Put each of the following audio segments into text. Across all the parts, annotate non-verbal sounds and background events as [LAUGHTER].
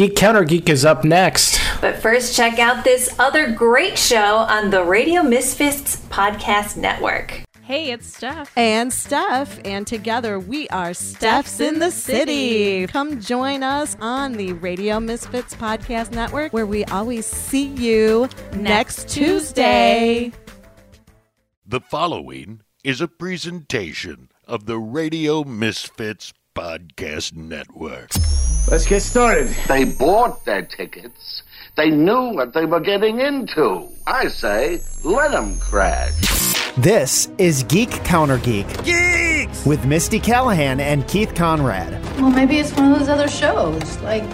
Geek Counter Geek is up next. But first, check out this other great show on the Radio Misfits Podcast Network. Hey, it's Steph. And Steph, and together we are Steph's in the City. Come join us on the Radio Misfits Podcast Network, where we always see you next, Tuesday. The following is a presentation of the Radio Misfits Podcast Network. Let's get started. They bought their tickets. They knew what they were getting into. I say, let them crash. This is Geek Counter Geek. Geeks! With Misty Callahan and Keith Conrad. Well, maybe it's one of those other shows, like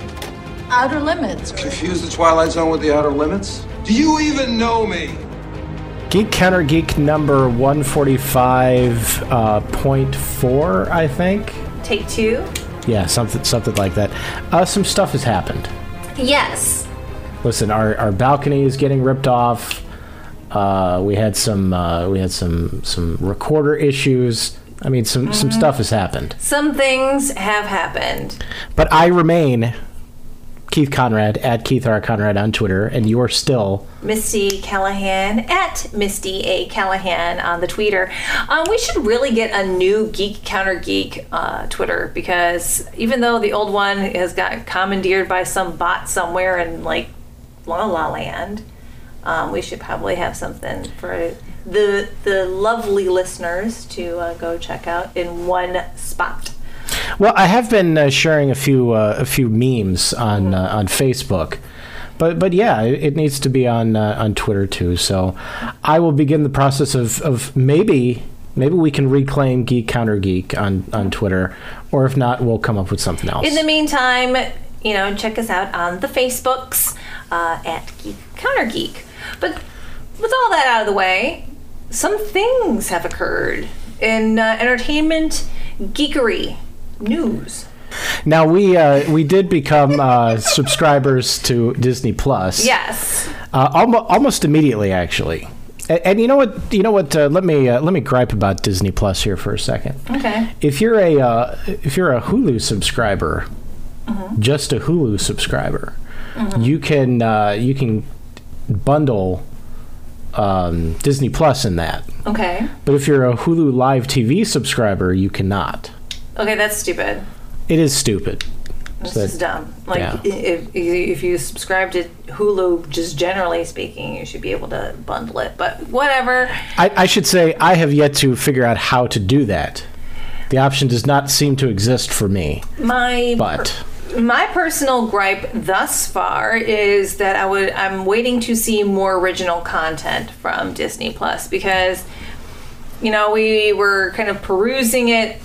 Outer Limits. Confuse the Twilight Zone with the Outer Limits? Do you even know me? Geek Counter Geek number 145.4, uh, I think. Take two? Yeah, something something like that. Uh, some stuff has happened. Yes. Listen, our, our balcony is getting ripped off. Uh, we had some uh, we had some some recorder issues. I mean, some some Mm-hmm. stuff has happened. Some things have happened. But I remain Keith Conrad at Keith R Conrad on Twitter, and you're still Misty Callahan at Misty A Callahan on the Twitter. Um, we should really get a new Geek Counter Geek uh, Twitter because even though the old one has got commandeered by some bot somewhere in like La La Land, um, we should probably have something for the the lovely listeners to uh, go check out in one spot. Well, I have been uh, sharing a few uh, a few memes on uh, on Facebook, but but yeah, it, it needs to be on uh, on Twitter too. So I will begin the process of of maybe maybe we can reclaim Geek Counter Geek on on Twitter, or if not, we'll come up with something else. In the meantime, you know, check us out on the Facebooks uh, at Geek Counter Geek. But with all that out of the way, some things have occurred in uh, entertainment geekery news. now we uh, we did become uh, subscribers to Disney Plus. Yes. Uh, almost, almost immediately, actually. And, and you know what? You know what? Uh, let me uh, let me gripe about Disney Plus here for a second. Okay. If you're a uh, if you're a Hulu subscriber, Mm-hmm. just a Hulu subscriber, you can uh, you can bundle um, Disney Plus in that. Okay. But if you're a Hulu Live TV subscriber, you cannot. Okay, that's stupid. It is stupid. This So- is dumb. Like, yeah. if, if you subscribe to Hulu, just generally speaking, you should be able to bundle it. But whatever. I, I should say I have yet to figure out how to do that. The option does not seem to exist for me. My But my personal gripe thus far is that I would I'm waiting to see more original content from Disney Plus because you know we were kind of perusing it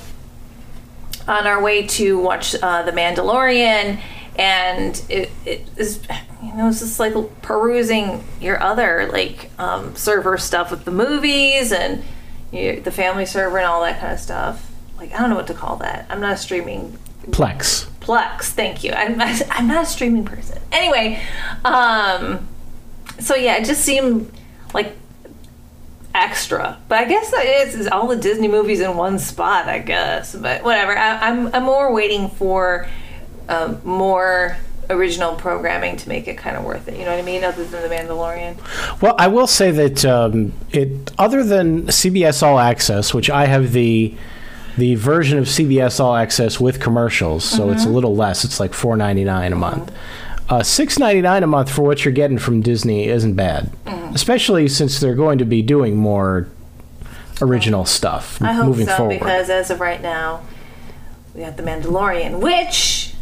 on our way to watch uh, The Mandalorian and it, it is you know it's just like perusing your other like um, server stuff with the movies and you, the family server and all that kind of stuff like I don't know what to call that I'm not a streaming Plex. Plex. Thank you. I'm not, [LAUGHS] I'm not a streaming person. Anyway, um, so yeah, it just seemed like extra. But I guess it's, it's all the Disney movies in one spot. I guess, but whatever. I, I'm I'm more waiting for um, more original programming to make it kind of worth it. You know what I mean? Other than the Mandalorian. Well, I will say that um, it, other than CBS All Access, which I have the the version of CBS All Access with commercials, so it's a little less. It's like four ninety nine a month. Uh, Six ninety nine a month for what you're getting from Disney isn't bad, especially since they're going to be doing more original stuff I hope moving so forward. because as of right now, we got the Mandalorian, which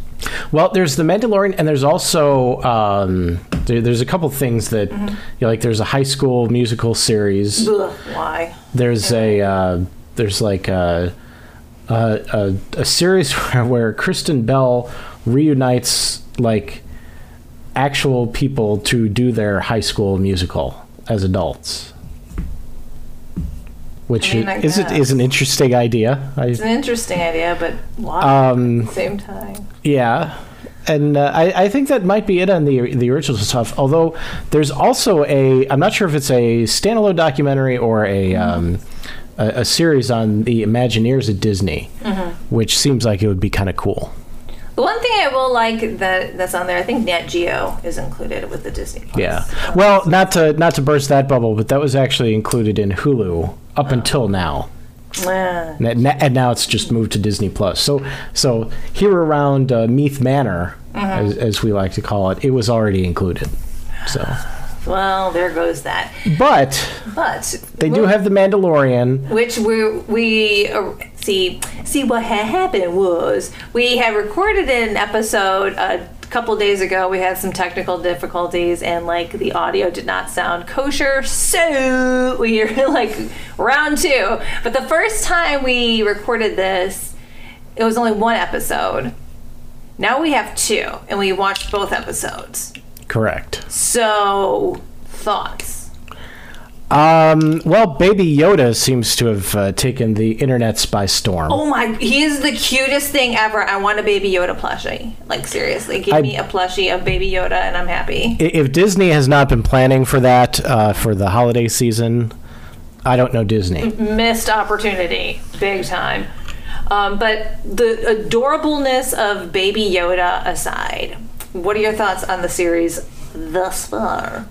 Well, there's the Mandalorian, and there's also um, there, there's a couple things that you know, like there's a high school musical series. ugh, why? There's a uh, there's like a a, a, a series where, [LAUGHS] where Kristen Bell reunites like actual people to do their high school musical as adults. Which I mean, is it is an interesting idea. I, It's an interesting idea, but why um, at the same time? Yeah, and uh, I, I think that might be it on the the original stuff. Although there's also a I'm not sure if it's a standalone documentary or a um, a, a series on the Imagineers at Disney, which seems like it would be kind of cool. The one thing I will like that that's on there, I think Nat Geo is included with the Disney. Plus. Yeah. Well, not to not to burst that bubble, but that was actually included in Hulu up until now. Ah. And and now it's just moved to Disney Plus. So, so here around uh, Meath Manor, as, as we like to call it, it was already included. So, well, there goes that. but But they do have the Mandalorian. which we we uh, see see what had happened was we had recorded an episode a couple days ago. We had some technical difficulties and like the audio did not sound kosher. So [LAUGHS] we are like round two. But the first time we recorded this it was only one episode. Now we have two and we watched both episodes Correct. so thoughts Um, well, Baby Yoda seems to have uh, taken the internets by storm. Oh my, he is the cutest thing ever. I want a Baby Yoda plushie. Like, seriously, give I- me a plushie of Baby Yoda and I'm happy. If Disney has not been planning for that uh, for the holiday season, I don't know Disney. Missed opportunity, big time. Um, but the adorableness of Baby Yoda aside, what are your thoughts on the series thus far?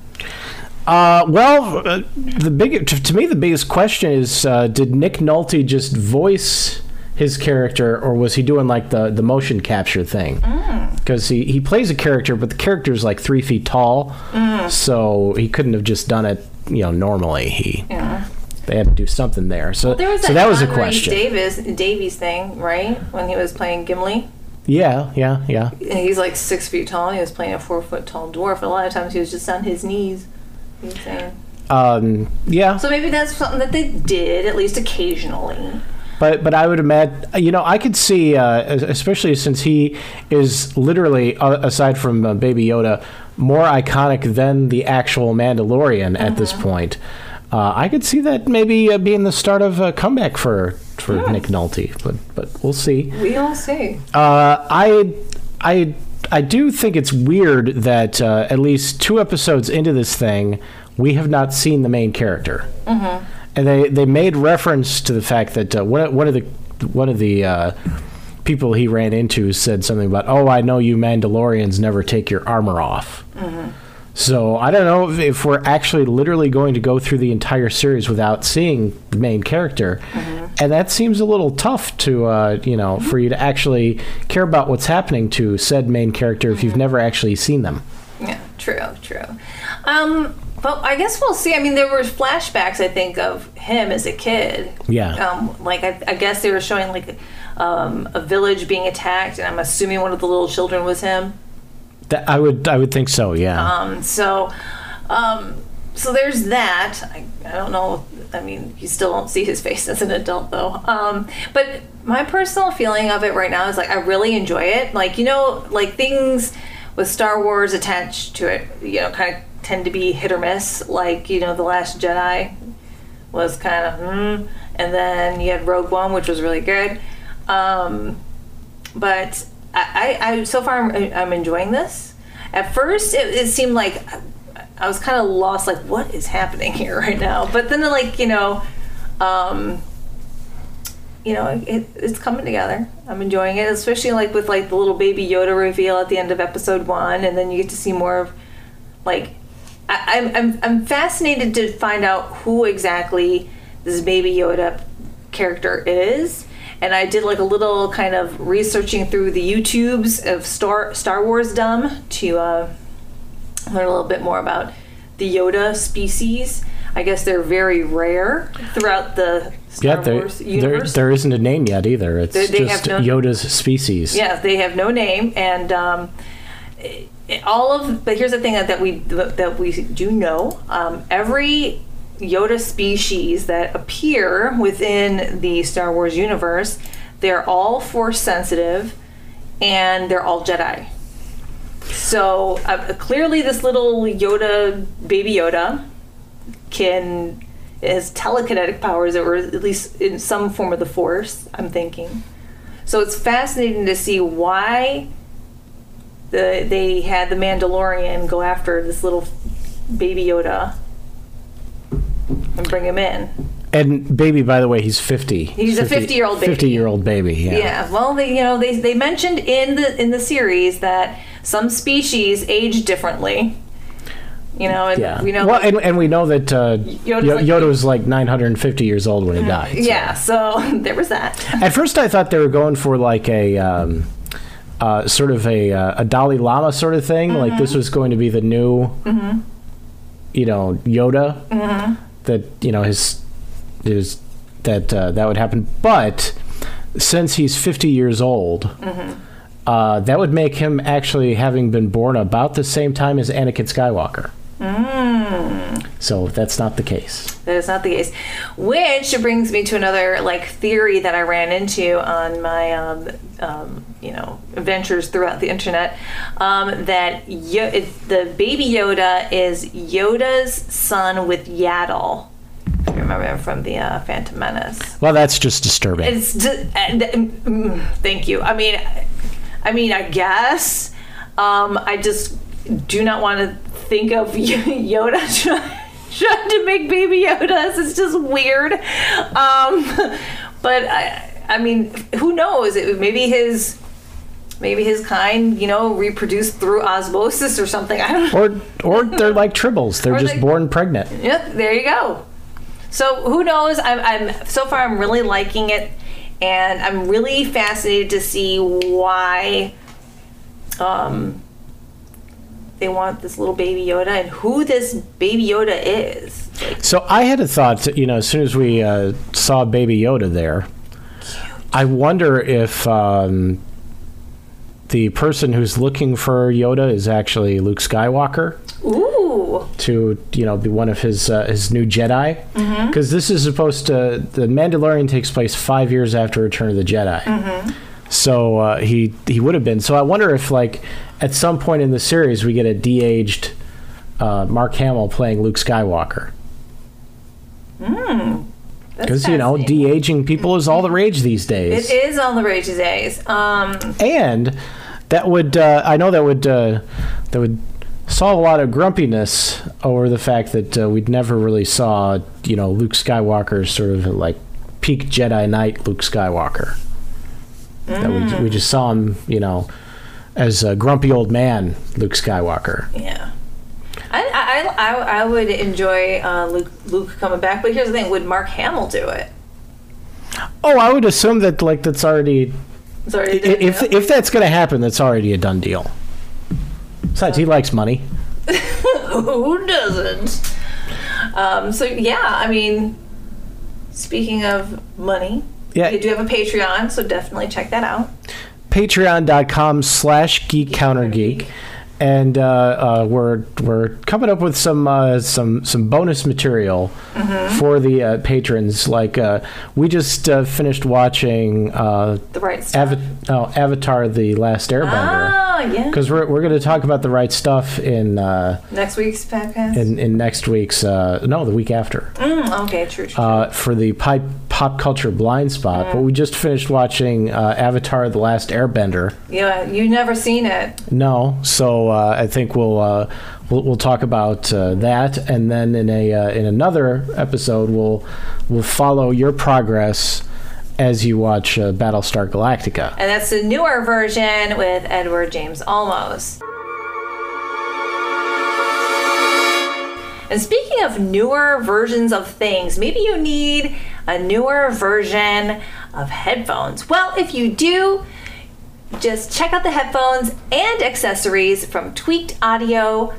Uh, well, uh, the big to, to me the biggest question is: uh, Did Nick Nolte just voice his character, or was he doing like the the motion capture thing? Because he he plays a character, but the character is like three feet tall, so he couldn't have just done it, you know, normally. He they had to do something there. So There was so that, that was a question. Davis Davies thing, right? When he was playing Gimli. Yeah, yeah, yeah. And he's like six feet tall. And he was playing a four foot tall dwarf. A lot of times he was just on his knees. He was saying. Um, yeah. So maybe that's something that they did at least occasionally. But but I would imagine you know I could see uh, especially since he is literally uh, aside from uh, Baby Yoda more iconic than the actual Mandalorian at this point. Uh, I could see that maybe uh, being the start of a comeback for for Nick Nolte, but but we'll see. We'll see. Uh, I I I do think it's weird that uh, at least two episodes into this thing, we have not seen the main character, mm-hmm. and they they made reference to the fact that uh, one one of the one of the uh, people he ran into said something about, "Oh, I know you Mandalorians never take your armor off." So I don't know if, if we're actually literally going to go through the entire series without seeing the main character, and that seems a little tough to uh, you know for you to actually care about what's happening to said main character if you've never actually seen them. Yeah, true, true. Um, but I guess we'll see. I mean, there were flashbacks, I think, of him as a kid. Yeah. Um, like I, I guess they were showing like um, a village being attacked, and I'm assuming one of the little children was him. That, I would I would think so. Yeah. Um, so, um, so there's that. I, I don't know. I mean, you still don't see his face [LAUGHS] as an adult, though. Um, but my personal feeling of it right now is like I really enjoy it. Like you know, like things with Star Wars attached to it, you know, kind of tend to be hit or miss. Like you know, the Last Jedi was kind of, mm, and then you had Rogue One, which was really good. Um, but I, I, I so far I'm, I'm enjoying this. At first, it, it seemed like I was kind of lost, like what is happening here right now. But then, like you know, um, you know, it, it's coming together. I'm enjoying it, especially like with like the little baby Yoda reveal at the end of episode one, and then you get to see more of like I, I'm, I'm I'm fascinated to find out who exactly this baby Yoda character is. And I did like a little kind of researching through the YouTubes of Star Star Wars dumb to uh, learn a little bit more about the Yoda species. I guess they're very rare throughout the Star yeah, there, Wars there, universe. there isn't a name yet either. It's They- they just no- Yoda's species. Yeah, they have no name, and um, all of. But here's the thing that, that we that we do know: um, every Yoda species that appear within the Star Wars universe, they're all Force sensitive, and they're all Jedi. So uh, clearly, this little Yoda, baby Yoda, can has telekinetic powers, or at least in some form of the Force. I'm thinking. So it's fascinating to see why the they had the Mandalorian go after this little baby Yoda and bring him in. And baby, by the way, he's 50. He's a 50-year-old baby. 50 year old baby, yeah. Yeah. Well, they you know they they mentioned in the in the series that some species age differently. You know, and Yeah. we know. well, and, and we know that uh, Yoda's Yo- like- Yoda was like 950 years old when he died. so. yeah. So [LAUGHS] there was that. At first, I thought they were going for like a um, uh, sort of a, uh, a Dalai Lama sort of thing. Like Mm-hmm. this was going to be the new, you know, Yoda. Mm-hmm. That you know his his that uh, that would happen. But since he's 50 years old. Uh, that would make him actually having been born about the same time as Anakin Skywalker. Mm. So that's not the case. That is not the case. Which brings me to another like theory that I ran into on my um, um, you know adventures throughout the internet. Um, that Yo- the baby Yoda is Yoda's son with Yaddle. Remember from the uh, Phantom Menace. Well, that's just disturbing. It's d- and, mm, thank you. I mean, I mean, I guess. Um, I just do not want to think of [LAUGHS] Yoda try- trying to make baby Yodas. It's just weird. Um, but I, I mean, who knows? It, maybe his. Maybe his kind, you know, reproduced through osmosis or something. I don't know. or [LAUGHS] or they're like tribbles. They're Or just they- born pregnant. Yep, there you go. So who knows? I'm, I'm so far I'm really liking it, and I'm really fascinated to see why um, they want this little baby Yoda and who this baby Yoda is. Like, So I had a thought, you know, as soon as we uh, saw Baby Yoda there, I wonder if um, the person who's looking for Yoda is actually Luke Skywalker. Ooh, to, you know, be one of his uh, his new Jedi. Because this is supposed to, the Mandalorian takes place five years after Return of the Jedi. So uh, he he would have been. So I wonder if, like, at some point in the series, we get a de-aged uh, Mark Hamill playing Luke Skywalker. that's Because you know, de aging people is all the rage these days, it is all the rage these days. Um, and that would uh, I know that would uh, that would solve a lot of grumpiness over the fact that uh, we'd never really saw you know Luke Skywalker sort of like peak Jedi Knight Luke Skywalker. That we, we just saw him, you know, as a grumpy old man Luke Skywalker. yeah. I, I, I, I would enjoy uh, Luke, Luke coming back, but here's the thing: Would Mark Hamill do it? Oh, I would assume that like that's already It's already done, if know? if that's going to happen, that's already a done deal. Besides, he likes money. [LAUGHS] Who doesn't? Um, so yeah, I mean, speaking of money, Yeah. you do have a Patreon, so definitely check that out. patreon.com slash geek counter geek and uh, uh, we're we're coming up with some uh, some some bonus material for the uh, patrons. Like uh, we just uh, finished watching uh, The right. Ava- oh, Avatar: The Last Airbender ah, yeah. because we're we're going to talk about the right stuff in uh, Next week's podcast. in, in next week's uh, no the week after Mm, okay, true. true. uh, for the pop pop culture blind spot. But we just finished watching uh, Avatar: The Last Airbender. yeah, you never seen it. No, so uh, I think we'll, uh, we'll we'll talk about uh, that, and then in a uh, in another episode we'll we'll follow your progress as you watch uh, Battlestar Galactica. And that's the newer version with Edward James Olmos. And speaking of newer versions of things, maybe you need a newer version of headphones. Well, if you do, just check out the headphones and accessories from Tweaked Audio.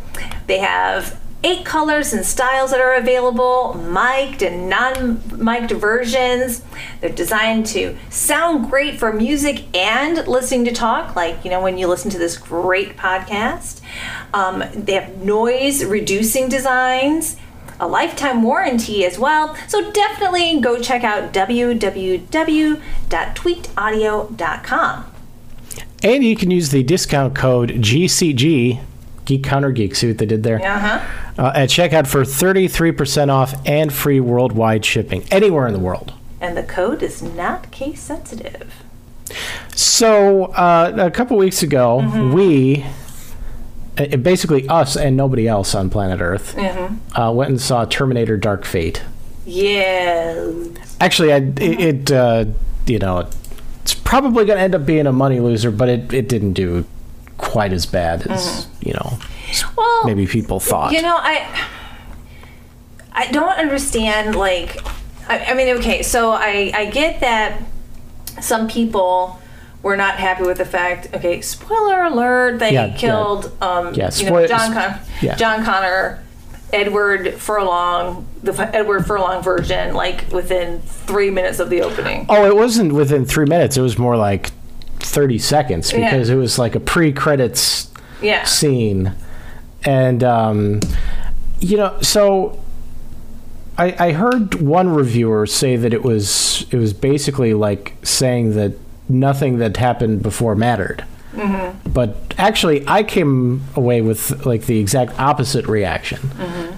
They have eight colors and styles that are available, mic'd and non mic'd versions. They're designed to sound great for music and listening to talk, like, you know, when you listen to this great podcast. Um, they have noise reducing designs. A lifetime warranty as well. So definitely go check out www.tweakedaudio.com. And you can use the discount code GCG, Geek Counter Geek. See what they did there? Uh-huh. Uh, at checkout for 33% off and free worldwide shipping anywhere in the world. And the code is not case sensitive. So uh, a couple weeks ago, we, uh, basically us and nobody else on planet Earth, uh, went and saw Terminator: Dark Fate. Yeah. Actually, I, it, it uh, you know, it's probably going to end up being a money loser, but it, it didn't do quite as bad as you know Well, maybe people thought. You know, I I don't understand. Like, I, I mean, okay, so I I get that some people were not happy with the fact. Okay, spoiler alert: they Yeah, yeah. killed um Yeah, you know John Con- yeah. John Connor. Edward Furlong, the Edward Furlong version, like within three minutes of the opening. Oh, it wasn't within three minutes. It was more like thirty seconds Yeah. because it was like a pre-credits Yeah. scene, and um, you know, so I, I heard one reviewer say that it was it was basically like saying that nothing that happened before mattered. But actually, I came away with like the exact opposite reaction.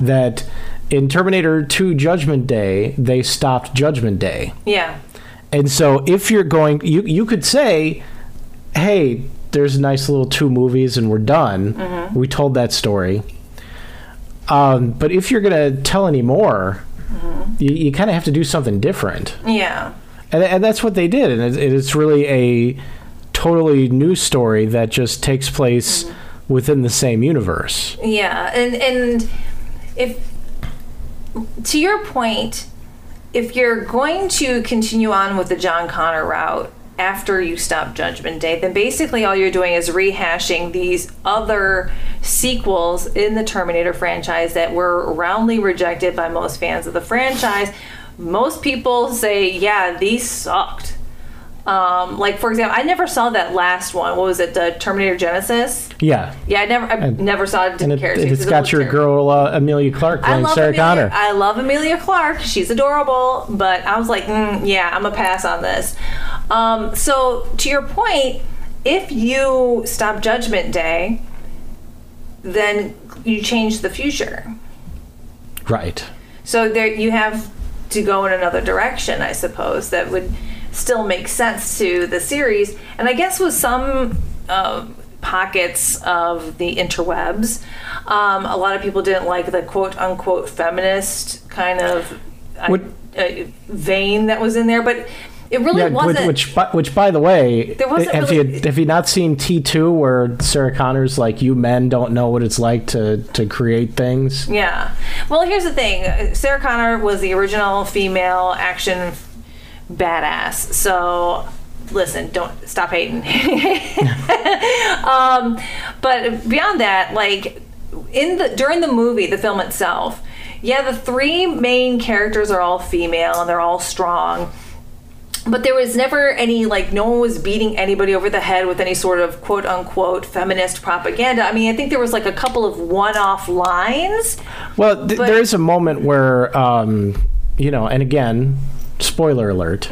That in Terminator 2 Judgment Day, they stopped Judgment Day. Yeah. And so if you're going you you could say, "Hey, there's a nice little two movies and we're done. Mm-hmm. We told that story." Um, but if you're going to tell any more, mm-hmm. you, you kind of have to do something different. Yeah. And, and that's what they did. And it, it's really a totally new story that just takes place mm-hmm. within the same universe. Yeah, and and if to your point, if you're going to continue on with the John Connor route after you stop Judgment Day, then basically all you're doing is rehashing these other sequels in the Terminator franchise that were roundly rejected by most fans of the franchise. Most people say, yeah, these sucked. Um, like for example, I never saw that last one. What was it? The Terminator Genisys. Yeah. Yeah, I never, I never saw it. Didn't it, care. to, and 'cause it's it got your terrible. girl uh, Emilia Clarke I playing love Sarah Emilia, Connor. I love Emilia Clarke. She's adorable, but I was like, mm, yeah, I'm a pass on this. Um, so to your point, if you stop Judgment Day, then you change the future. right. So there you have to go in another direction, I suppose. That would still make sense to the series. And I guess with some um pockets of the interwebs, um, a lot of people didn't like the quote unquote feminist kind of uh, What- uh, vein that was in there, but it really Yeah, wasn't. which, by- which, by the way, have really- you have you not seen T two where Sarah Connor's like, "You men don't know what it's like to to create things." Yeah. Well, here's the thing. Uh, Sarah Connor was the original female action badass. So, listen, don't stop hating. [LAUGHS] um, but beyond that, like in the during the movie, the film itself, yeah, the three main characters are all female and they're all strong. But there was never any like no one was beating anybody over the head with any sort of quote unquote feminist propaganda. I mean, I think there was like a couple of one-off lines. Well, th- But- there is a moment where, um, you know, and again, spoiler alert.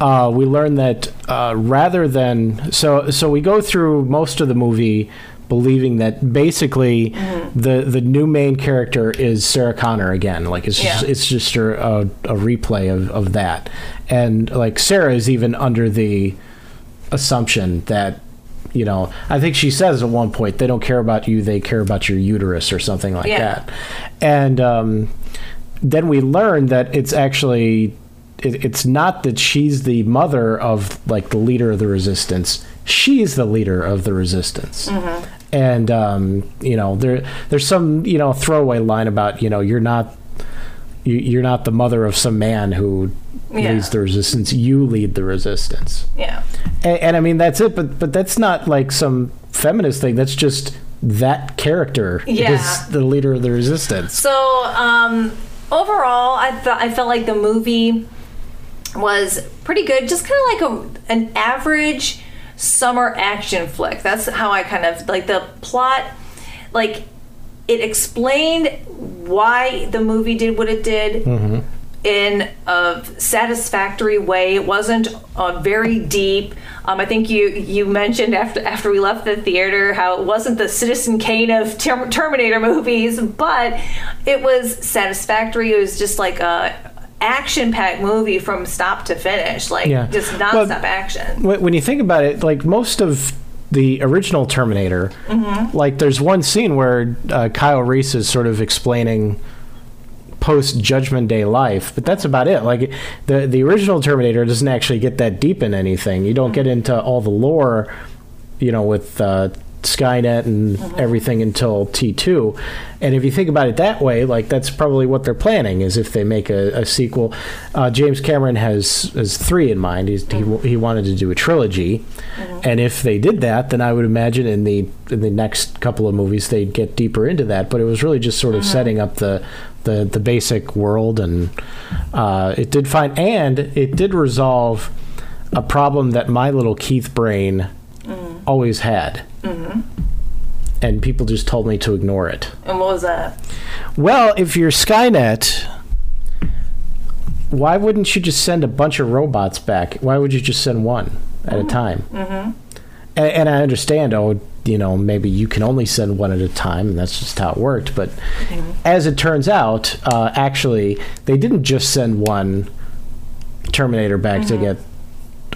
Uh, we learn that uh, rather than so so we go through most of the movie believing that basically the the new main character is Sarah Connor again. Like it's just, it's just a, a, a replay of, of that, and like Sarah is even under the assumption that you know i think she says at one point they don't care about you they care about your uterus or something like Yeah. that and um, then we learn that it's actually it, it's not that she's the mother of like the leader of the resistance she's the leader of the resistance and um, you know there there's some you know throwaway line about you know you're not you, you're not the mother of some man who Yeah. leads the resistance you lead the resistance Yeah. and, and I mean that's it, but but that's not like some feminist thing. That's just that character Yeah. is the leader of the resistance. So um, overall, I thought I felt like the movie was pretty good. Just kind of like a an average summer action flick. That's how I kind of like the plot. Like it explained why the movie did what it did. In a satisfactory way, it wasn't uh, very deep. Um, I think you you mentioned after after we left the theater how it wasn't the Citizen Kane of Ter- Terminator movies, but it was satisfactory. It was just like a action packed movie from stop to finish, like Yeah. just Well, nonstop action. When when you think about it, like most of the original Terminator, like there's one scene where uh, Kyle Reese is sort of explaining post Judgment Day life, but that's about it. Like the the original Terminator doesn't actually get that deep in anything. You don't get into all the lore, you know, with uh, Skynet and mm-hmm. everything until T2. And if you think about it that way, like that's probably what they're planning is if they make a, a sequel. Uh, James Cameron has has three in mind. He's, he mm-hmm. he wanted to do a trilogy, mm-hmm. and if they did that, then I would imagine in the in the next couple of movies they'd get deeper into that. But it was really just sort of setting up the the the basic world, and uh, it did find and it did resolve a problem that my little Keith brain mm. always had. And people just told me to ignore it. And what was that? Well, if you're Skynet, why wouldn't you just send a bunch of robots back? Why would you just send one at a time? Mm-hmm. And, and I understand, oh, you know, maybe you can only send one at a time, and that's just how it worked. But as it turns out, uh, actually, they didn't just send one Terminator back to get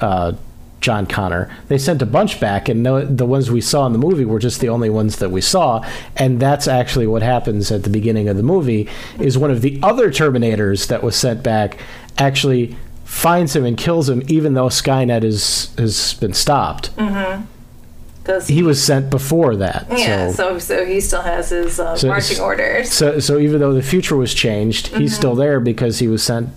uh, John Connor. They sent a bunch back, and the, the ones we saw in the movie were just the only ones that we saw. And that's actually what happens at the beginning of the movie. Is one of the other Terminators that was sent back actually finds him and kills him, even though Skynet is has been stopped. Because He was sent before that. yeah, so. so so he still has his uh, So- marching orders. So, so even though the future was changed, he's still there because he was sent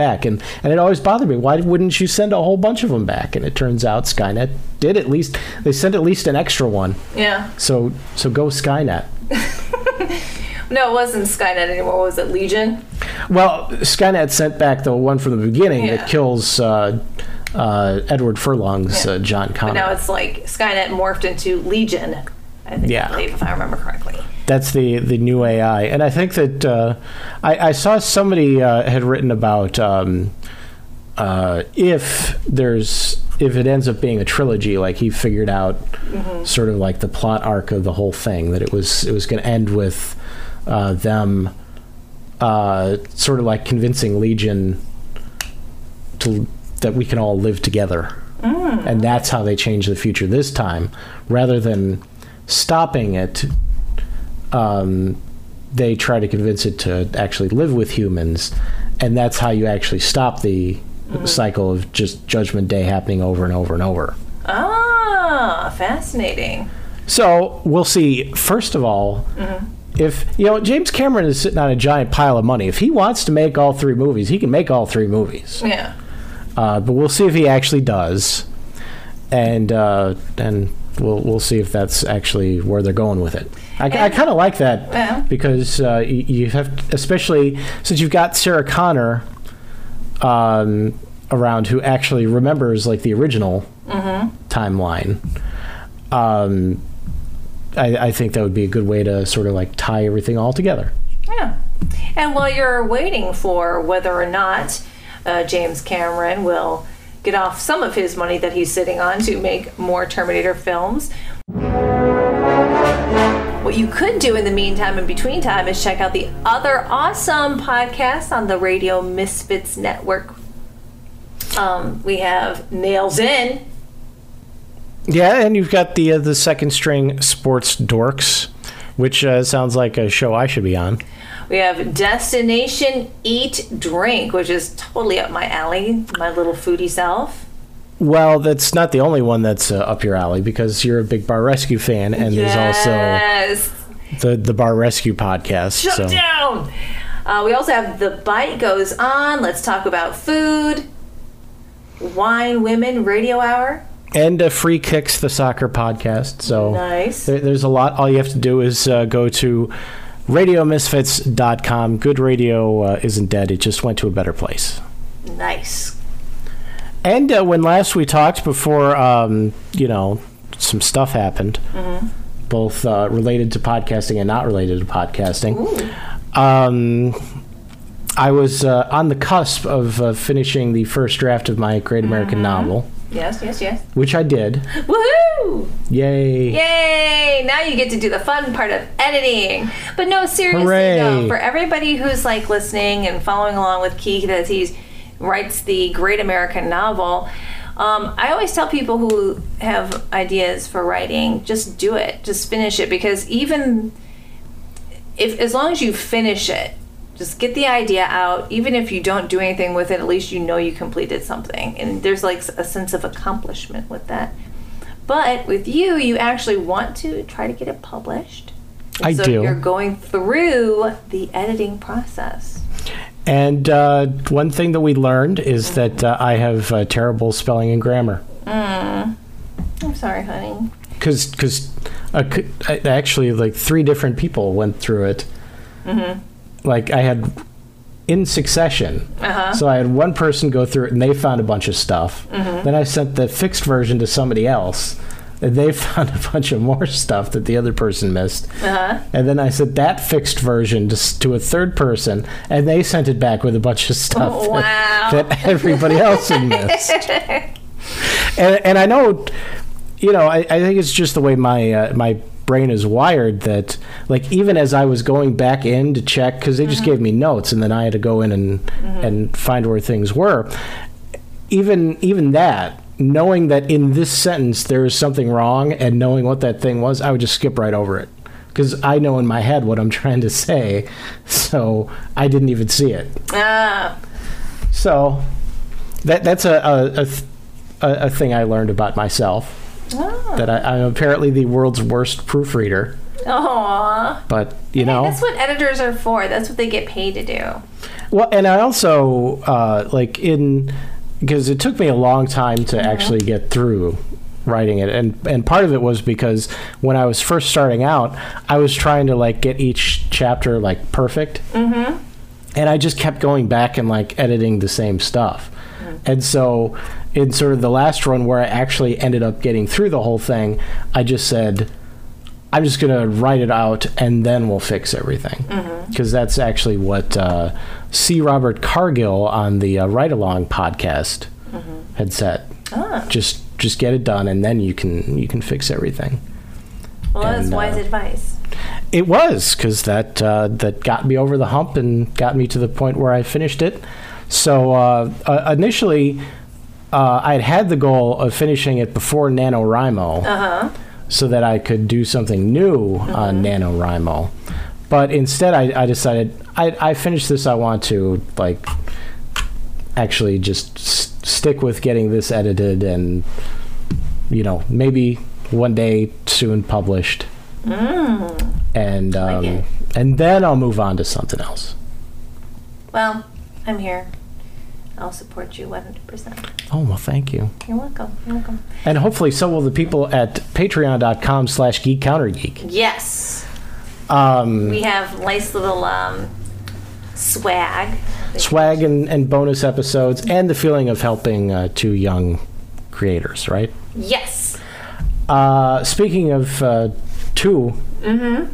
back, and and it always bothered me. Why wouldn't you send a whole bunch of them back? And it turns out Skynet did at least they sent at least an extra one. yeah. So so go Skynet. [LAUGHS] No, it wasn't Skynet anymore. Was it Legion? Well, Skynet sent back the one from the beginning Yeah. that kills uh, uh, Edward Furlong's uh, John But Connor. now it's like Skynet morphed into Legion. I think, Yeah. I believe, if I remember correctly. That's the the new AI, and I think that uh, I, I saw somebody uh, had written about um, uh, if there's if it ends up being a trilogy, like he figured out sort of like the plot arc of the whole thing that it was it was going to end with uh, them uh, sort of like convincing Legion to that we can all live together, and that's how they change the future this time, rather than stopping it um, they try to convince it to actually live with humans, and that's how you actually stop the cycle of just Judgment Day happening over and over and over. Ah, fascinating. So we'll see. First of all, if you know James Cameron is sitting on a giant pile of money, if he wants to make all three movies, he can make all three movies. Yeah. Uh, but we'll see if he actually does, and uh, and we'll we'll see if that's actually where they're going with it. I, I kind of like that Yeah. because uh, you, you have, especially since you've got Sarah Connor um, around, who actually remembers like the original timeline. Um, I, I think that would be a good way to sort of like tie everything all together. Yeah. And while you're waiting for whether or not uh, James Cameron will get off some of his money that he's sitting on to make more Terminator films, what you could do in the meantime, in between time, is check out the other awesome podcasts on the Radio Misfits Network. Um, we have Nails In. Yeah, and you've got the uh, the second string sports dorks, which uh, sounds like a show I should be on. We have Destination Eat Drink, which is totally up my alley, my little foodie self. Well, that's not the only one that's uh, up your alley because you're a big Bar Rescue fan, and yes. there's also the the Bar Rescue podcast. Shut so down. Uh, we also have The Bite Goes On. Let's talk about food. Wine Women Radio Hour. and uh, free kicks the soccer podcast. So Nice. there, there's a lot. All you have to do is uh, go to radiomisfits.com. Good radio uh, isn't dead. It just went to a better place. Nice. And uh, when last we talked, before um, you know some stuff happened, both uh, related to podcasting and not related to podcasting. Um, I was uh, on the cusp of uh, finishing the first draft of my Great American novel, Yes, yes, yes. which I did. Woohoo! Yay! Yay! Now you get to do the fun part of editing. But no, seriously though, for everybody who's like listening and following along with Keith as he writes the great American novel, um, I always tell people who have ideas for writing, just do it, just finish it, because even if as long as you finish it, just get the idea out. Even if you don't do anything with it, at least you know you completed something. And there's like a sense of accomplishment with that. But with you, you actually want to try to get it published. I so do. You're going through the editing process. And uh, one thing that we learned is that uh, I have uh, terrible spelling and grammar. I'm sorry, honey. Because because actually like three different people went through it. Like I had in succession. Uh-huh. So I had one person go through it and they found a bunch of stuff. Then I sent the fixed version to somebody else. And they [LAUGHS] found a bunch of more stuff that the other person missed. Uh-huh. And then I sent that fixed version to, to a third person, and they sent it back with a bunch of stuff Oh, that- wow. that, everybody else had missed. [LAUGHS] and, and I know, you know, I, I think it's just the way my uh, my brain is wired that, like, even as I was going back in to check, because they just gave me notes, and then I had to go in and and find where things were. Even even that, knowing that in this sentence there is something wrong, and knowing what that thing was, I would just skip right over it. Because I know in my head what I'm [LAUGHS] trying to say, so I didn't even see it. Ah, So that that's a a, a, a, thing I learned about myself. Oh. That I, I'm apparently the world's worst proofreader. Aw. But you know, That's what editors are for. That's what they get paid to do. well, and I also uh, like in because it took me a long time to actually get through writing it and and part of it was because when I was first starting out I was trying to like get each chapter like perfect. Mm-hmm. and I just kept going back and like editing the same stuff. And so in sort of the last run where I actually ended up getting through the whole thing I just said I'm just going to write it out and then we'll fix everything. Because that's actually what uh, C. Robert Cargill on the uh, Ride Along podcast had said. Just just get it done and then you can you can fix everything. Well, that's And, uh, wise advice. It was because that uh, that got me over the hump and got me to the point where I finished it. So uh, uh, initially, uh, I had had the goal of finishing it before NaNoWriMo, Uh-huh. So that I could do something new on NaNoWriMo. But instead, I, I decided I, I finished this. I want to like actually just s- stick with getting this edited and you know maybe one day soon published and um, it. and then I'll move on to something else. Well, I'm here. I'll support you 100%. Oh well, thank you, You're welcome. You're welcome. and hopefully so will the people at Patreon.com/slash Geek Counter Geek. Yes. Um, We have nice little um, swag. swag and, and bonus episodes, and the feeling of helping uh, two young creators. Right. Yes. Uh, speaking of uh, 2 Mm-hmm.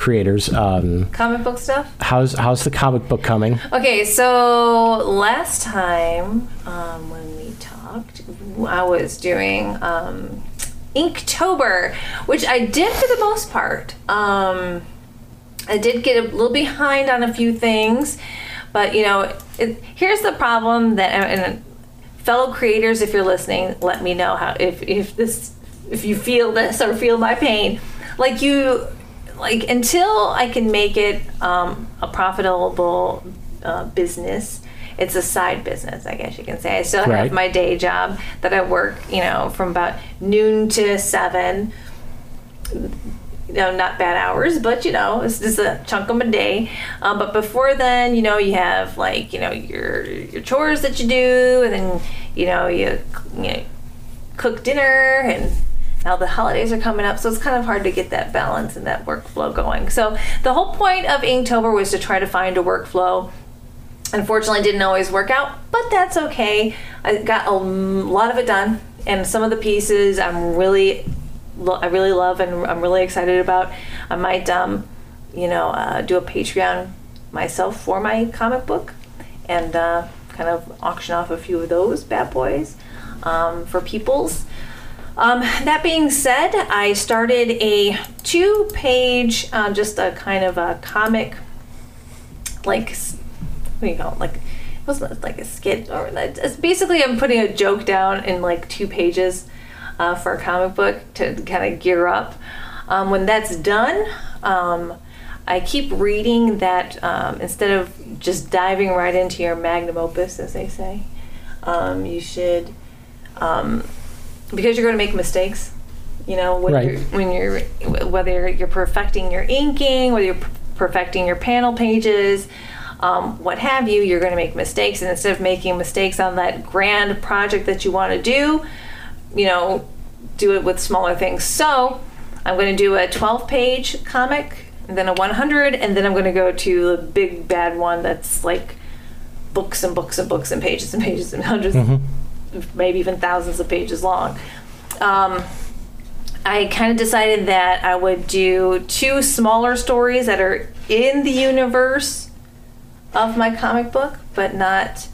Creators, um, Comic book stuff? how's how's the comic book coming? Okay, so last time um, when we talked, I was doing um, Inktober, which I did for the most part. Um, I did get a little behind on a few things, but you know, it, here's the problem that and fellow creators, if you're listening, let me know how if if this if you feel this or feel my pain. Like you, like until I can make it um, a profitable uh, business. It's a side business, I guess you can say. I still Right. have my day job that I work, you know, from about noon to seven you know, not bad hours, but you know, it's just a chunk of a day. Um, but before then, you know, you have like you know your your chores that you do, and then you know you, you know, cook dinner, and now the holidays are coming up, so it's kind of hard to get that balance and that workflow going. So the whole point of Inktober was to try to find a workflow. Unfortunately didn't always work out but that's okay. I got a lot of it done and some of the pieces i'm really i really love and i'm really excited about. I might um, you know uh, do a patreon myself for my comic book and uh, kind of auction off a few of those bad boys um, for people's um, that being said, I started a two page, uh, just a kind of a comic, like, what do you call it? Like, it wasn't like a skit, or it's basically I'm putting a joke down in like two pages uh, for a comic book to kind of gear up. Um, when that's done, um, I keep reading that um, instead of just diving right into your magnum opus, as they say, um, you should, um, because you're going to make mistakes. You know, when Right. you're, when you're whether you're perfecting your inking, whether you're perfecting your panel pages, um, what have you, you're going to make mistakes. And instead of making mistakes on that grand project that you want to do, you know, do it with smaller things. So I'm going to do a 12 page comic, and then a 100, and then I'm going to go to the big bad one that's like books and books and books and pages and pages and 100s maybe even thousands of pages long. Um, I kind of decided that I would do two smaller stories that are in the universe of my comic book, but not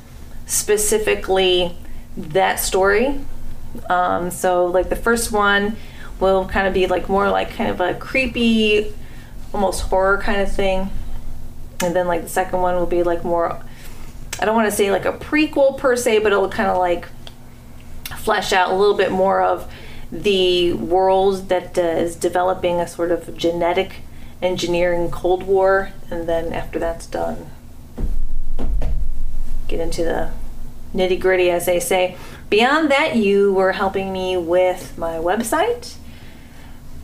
specifically that story. Um, so, like the first one will kind of be like more like kind of a creepy, almost horror kind of thing, and then like the second one will be like more. I don't want to say like a prequel per se, but it'll kind of like flesh out a little bit more of the world that uh, is developing a sort of genetic engineering Cold War, and then after that's done, get into the nitty gritty, as they say. Beyond that, you were helping me with my website.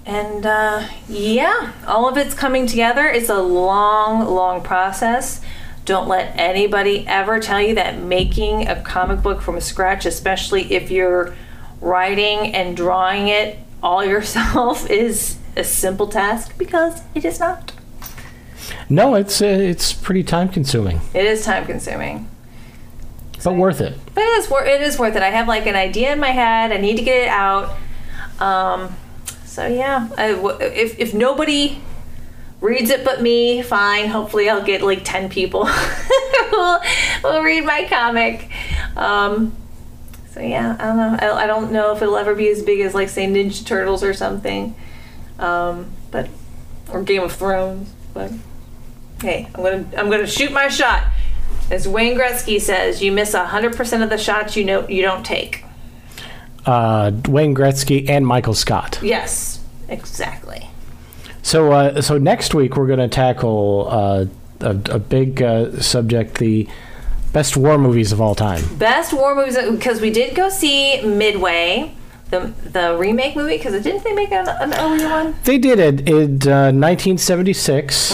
And uh, yeah, all of it's coming together. It's a long, long process. Don't let anybody ever tell you that making a comic book from scratch, especially if you're writing and drawing it all [LAUGHS] yourself, is a simple task because it is not. No, it's uh, it's pretty time consuming, It is time consuming. but worth it. But it is, wor- it is worth it. I have like an idea in my head. I need to get it out. Um, so yeah, I if if nobody reads it but me, fine. Hopefully, I'll get like ten people [LAUGHS] who will, will read my comic. Um, so yeah, I don't know. I, I don't know if it'll ever be as big as like say Ninja Turtles or something, um, but or Game of Thrones. But hey, I'm gonna I'm gonna shoot my shot. As Wayne Gretzky says, you miss hundred percent of the shots you know you don't take. Uh, Wayne Gretzky and Michael Scott. Yes, exactly. So, uh, so next week we're going to tackle uh, a, a big uh, subject: the best war movies of all time. Best war movies because we did go see Midway, the the remake movie. Because didn't they make an, an earlier one? They did it in uh, 1976,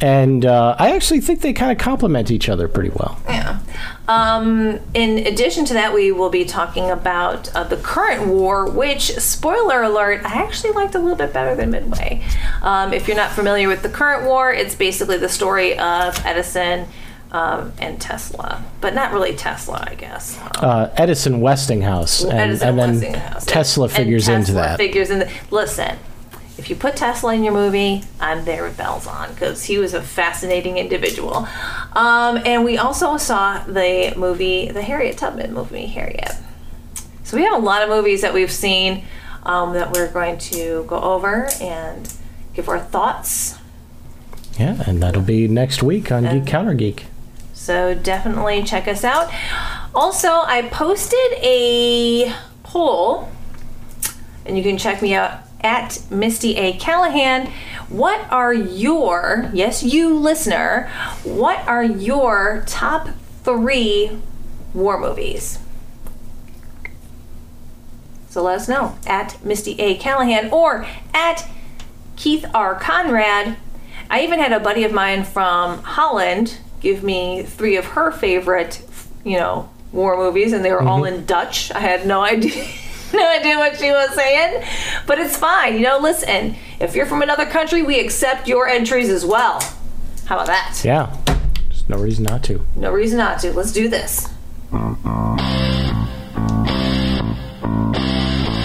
and uh, I actually think they kind of complement each other pretty well. Yeah. Um, in addition to that, we will be talking about uh, the current war, which, spoiler alert, I actually liked a little bit better than Midway. Um, if you're not familiar with the current war, it's basically the story of Edison um, and Tesla, but not really Tesla, I guess. Uh, Edison Westinghouse, and, Edison and then Westinghouse. Tesla figures Tesla into that. Figures in the, listen, if you put Tesla in your movie, I'm there with bells on because he was a fascinating individual. Um, and we also saw the movie, the Harriet Tubman movie, Harriet. So we have a lot of movies that we've seen um, that we're going to go over and give our thoughts. yeah, and that'll be next week on Geek Counter Geek. So definitely check us out. Also, I posted a poll, and you can check me out at Misty A. Callahan. What are your, yes, you listener, what are your top three war movies? So let us know at Misty A. Callahan or at Keith R. Conrad. I even had a buddy of mine from Holland give me three of her favorite, you know, war movies, and they were all mm-hmm. in Dutch. I had no [LAUGHS] idea. [LAUGHS] No idea what she was saying, but it's fine. You know, listen, if you're from another country, we accept your entries as well. How about that? Yeah, there's no reason not to. No reason not to. Let's do this.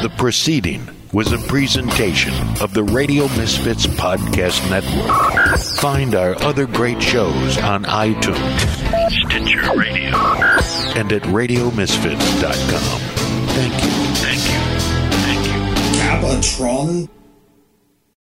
The proceeding was a presentation of the Radio Misfits Podcast Network. Find our other great shows on iTunes, Stitcher Radio, and at RadioMisfits.com. Thank you.